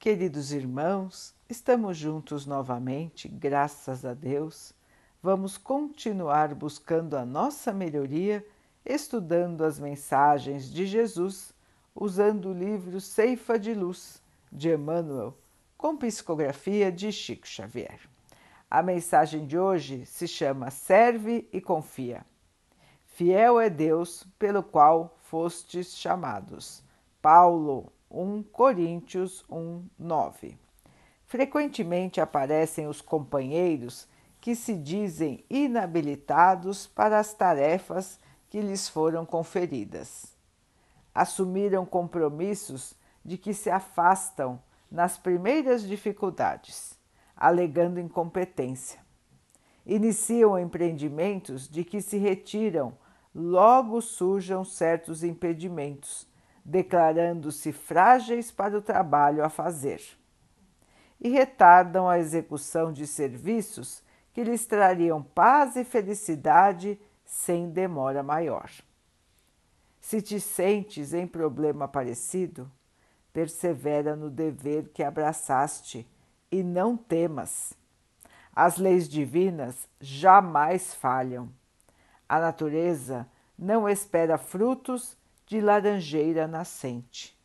Queridos irmãos, estamos juntos novamente, graças a Deus. Vamos continuar buscando a nossa melhoria, estudando as mensagens de Jesus, usando o livro Ceifa de Luz, de Emmanuel, com psicografia de Chico Xavier. A mensagem de hoje se chama Serve e Confia. Fiel é Deus pelo qual fostes chamados. Paulo 1 Coríntios 1, 9. Frequentemente aparecem os companheiros que se dizem inabilitados para as tarefas que lhes foram conferidas. Assumiram compromissos de que se afastam nas primeiras dificuldades, alegando incompetência. Iniciam empreendimentos de que se retiram, logo surjam certos impedimentos declarando-se frágeis para o trabalho a fazer, e retardam a execução de serviços que lhes trariam paz e felicidade sem demora maior. Se te sentes em problema parecido, persevera no dever que abraçaste e não temas. As leis divinas jamais falham. A natureza não espera frutos de laranjeira nascente.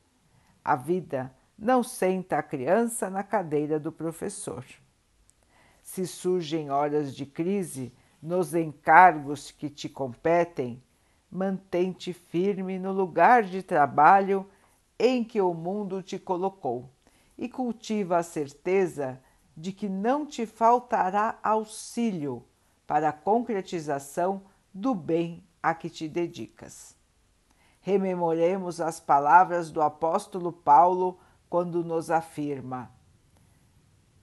A vida não senta a criança na cadeira do professor. Se surgem horas de crise nos encargos que te competem, mantente firme no lugar de trabalho em que o mundo te colocou e cultiva a certeza de que não te faltará auxílio para a concretização do bem a que te dedicas rememoremos as palavras do apóstolo Paulo quando nos afirma: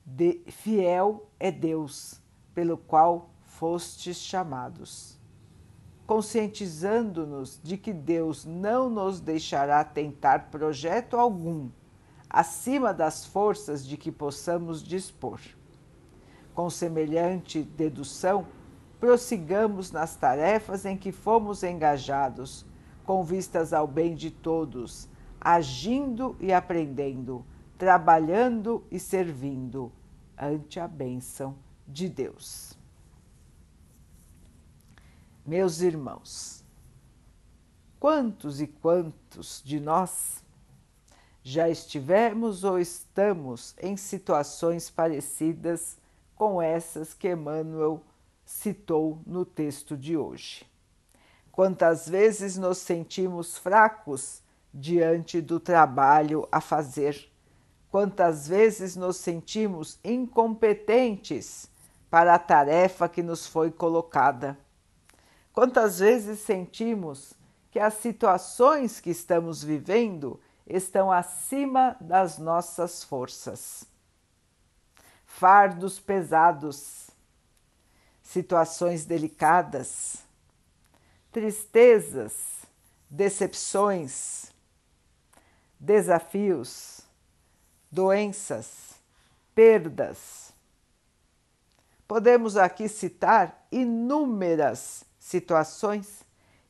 de, Fiel é Deus, pelo qual fostes chamados. Conscientizando-nos de que Deus não nos deixará tentar projeto algum acima das forças de que possamos dispor. Com semelhante dedução, prossigamos nas tarefas em que fomos engajados com vistas ao bem de todos, agindo e aprendendo, trabalhando e servindo, ante a bênção de Deus. Meus irmãos, quantos e quantos de nós já estivemos ou estamos em situações parecidas com essas que Emmanuel citou no texto de hoje? Quantas vezes nos sentimos fracos diante do trabalho a fazer? Quantas vezes nos sentimos incompetentes para a tarefa que nos foi colocada? Quantas vezes sentimos que as situações que estamos vivendo estão acima das nossas forças? Fardos pesados, situações delicadas tristezas, decepções, desafios, doenças, perdas. Podemos aqui citar inúmeras situações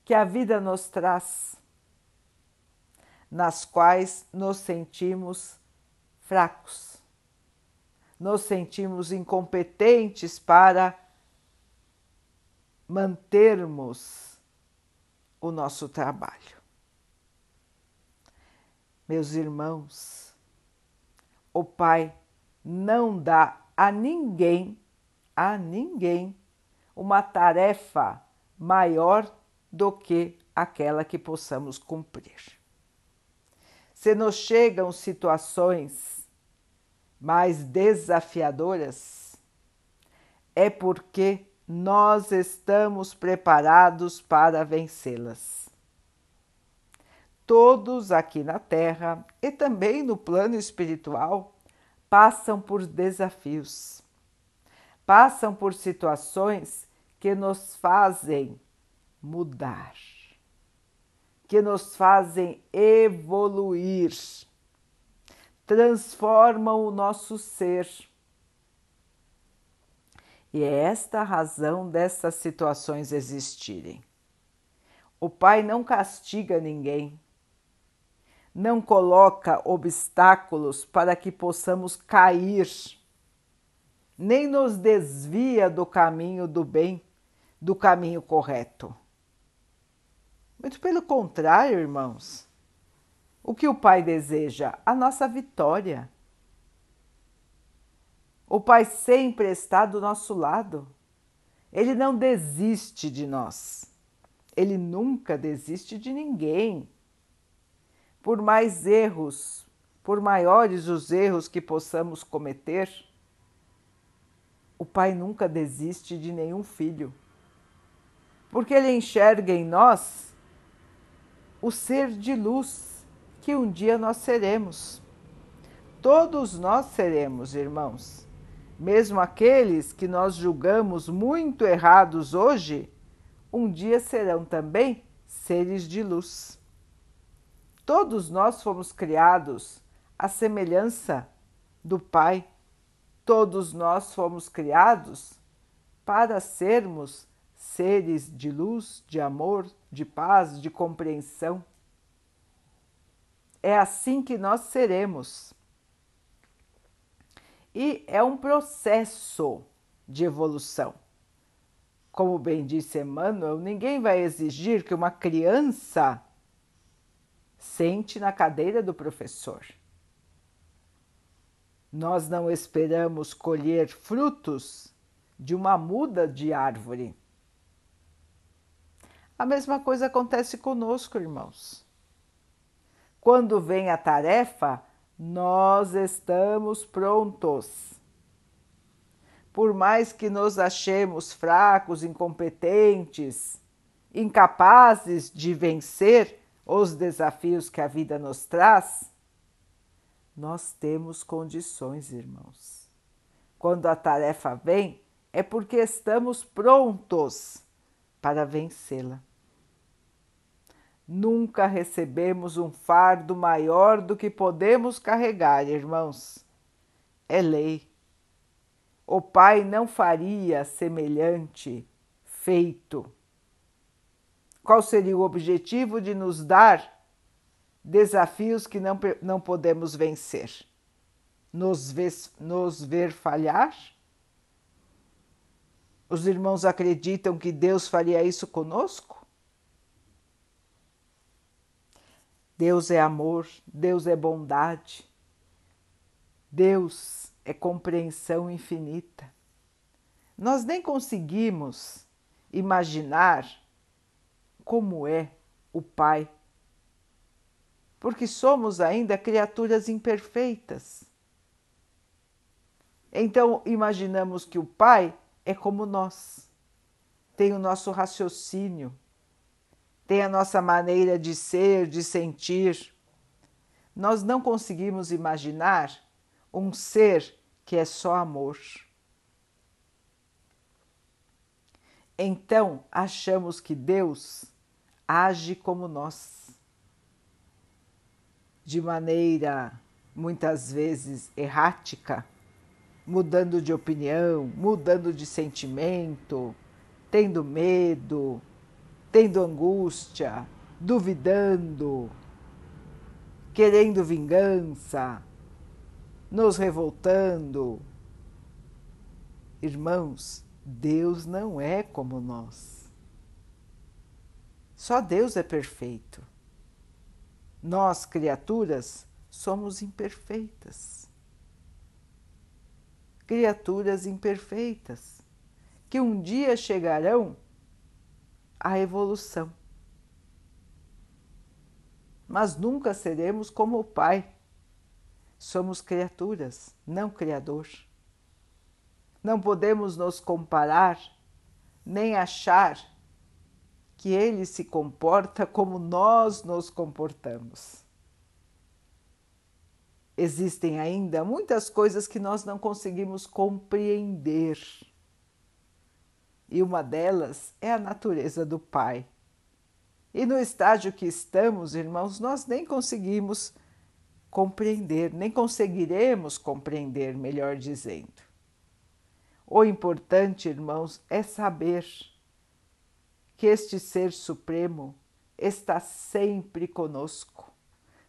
que a vida nos traz, nas quais nos sentimos fracos, nos sentimos incompetentes para mantermos o nosso trabalho. Meus irmãos, o Pai não dá a ninguém, a ninguém, uma tarefa maior do que aquela que possamos cumprir. Se nos chegam situações mais desafiadoras, é porque nós estamos preparados para vencê-las. Todos aqui na Terra e também no plano espiritual passam por desafios, passam por situações que nos fazem mudar, que nos fazem evoluir, transformam o nosso ser e é esta a razão dessas situações existirem. O Pai não castiga ninguém, não coloca obstáculos para que possamos cair, nem nos desvia do caminho do bem, do caminho correto. Muito pelo contrário, irmãos. O que o Pai deseja? A nossa vitória. O Pai sempre está do nosso lado. Ele não desiste de nós. Ele nunca desiste de ninguém. Por mais erros, por maiores os erros que possamos cometer, o Pai nunca desiste de nenhum filho. Porque ele enxerga em nós o ser de luz que um dia nós seremos. Todos nós seremos, irmãos. Mesmo aqueles que nós julgamos muito errados hoje, um dia serão também seres de luz. Todos nós fomos criados à semelhança do Pai. Todos nós fomos criados para sermos seres de luz, de amor, de paz, de compreensão. É assim que nós seremos. E é um processo de evolução. Como bem disse Emmanuel, ninguém vai exigir que uma criança sente na cadeira do professor. Nós não esperamos colher frutos de uma muda de árvore. A mesma coisa acontece conosco, irmãos. Quando vem a tarefa, nós estamos prontos. Por mais que nos achemos fracos, incompetentes, incapazes de vencer os desafios que a vida nos traz, nós temos condições, irmãos. Quando a tarefa vem, é porque estamos prontos para vencê-la. Nunca recebemos um fardo maior do que podemos carregar, irmãos. É lei. O Pai não faria semelhante feito. Qual seria o objetivo de nos dar desafios que não, não podemos vencer? Nos ver, nos ver falhar? Os irmãos acreditam que Deus faria isso conosco? Deus é amor, Deus é bondade, Deus é compreensão infinita. Nós nem conseguimos imaginar como é o Pai, porque somos ainda criaturas imperfeitas. Então imaginamos que o Pai é como nós, tem o nosso raciocínio, tem a nossa maneira de ser, de sentir. Nós não conseguimos imaginar um ser que é só amor. Então achamos que Deus age como nós, de maneira muitas vezes errática, mudando de opinião, mudando de sentimento, tendo medo, tendo angústia, duvidando, querendo vingança, nos revoltando. Irmãos, Deus não é como nós. Só Deus é perfeito. Nós, criaturas, somos imperfeitas. Criaturas imperfeitas que um dia chegarão a evolução. Mas nunca seremos como o Pai. Somos criaturas, não Criador. Não podemos nos comparar, nem achar que Ele se comporta como nós nos comportamos. Existem ainda muitas coisas que nós não conseguimos compreender e uma delas é a natureza do Pai. E no estágio que estamos, irmãos, nós nem conseguimos compreender, nem conseguiremos compreender, melhor dizendo. O importante, irmãos, é saber que este Ser Supremo está sempre conosco,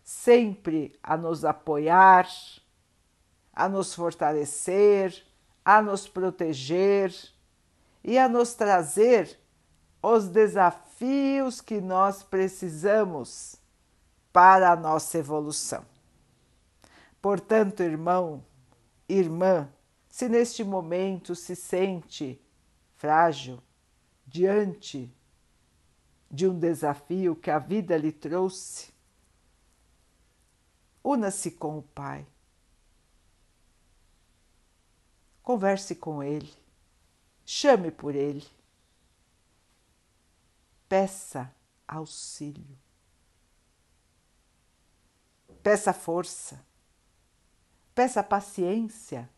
sempre a nos apoiar, a nos fortalecer, a nos proteger e a nos trazer os desafios que nós precisamos para a nossa evolução. Portanto, irmão, irmã, se neste momento se sente frágil diante de um desafio que a vida lhe trouxe, una-se com o Pai. Converse com Ele, chame por Ele, peça auxílio, peça força, peça paciência,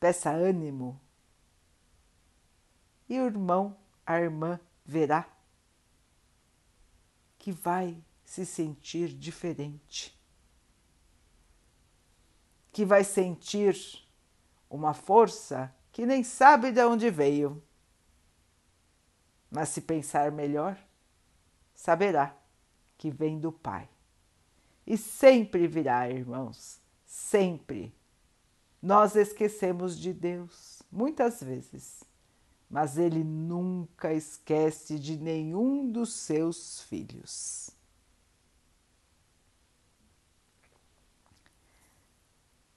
peça ânimo. E o irmão, a irmã verá que vai se sentir diferente, que vai sentir uma força que nem sabe de onde veio. Mas se pensar melhor, saberá que vem do Pai. E sempre virá, irmãos, sempre. Nós esquecemos de Deus, muitas vezes mas ele nunca esquece de nenhum dos seus filhos.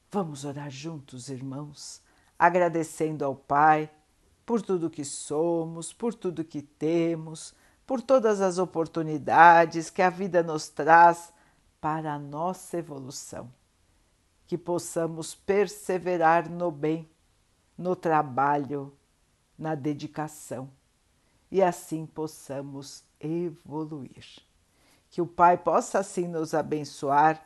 Vamos orar juntos, irmãos, agradecendo ao Pai por tudo que somos, por tudo que temos, por todas as oportunidades que a vida nos traz para a nossa evolução. Que possamos perseverar no bem, no trabalho, na dedicação e assim possamos evoluir. Que o Pai possa assim nos abençoar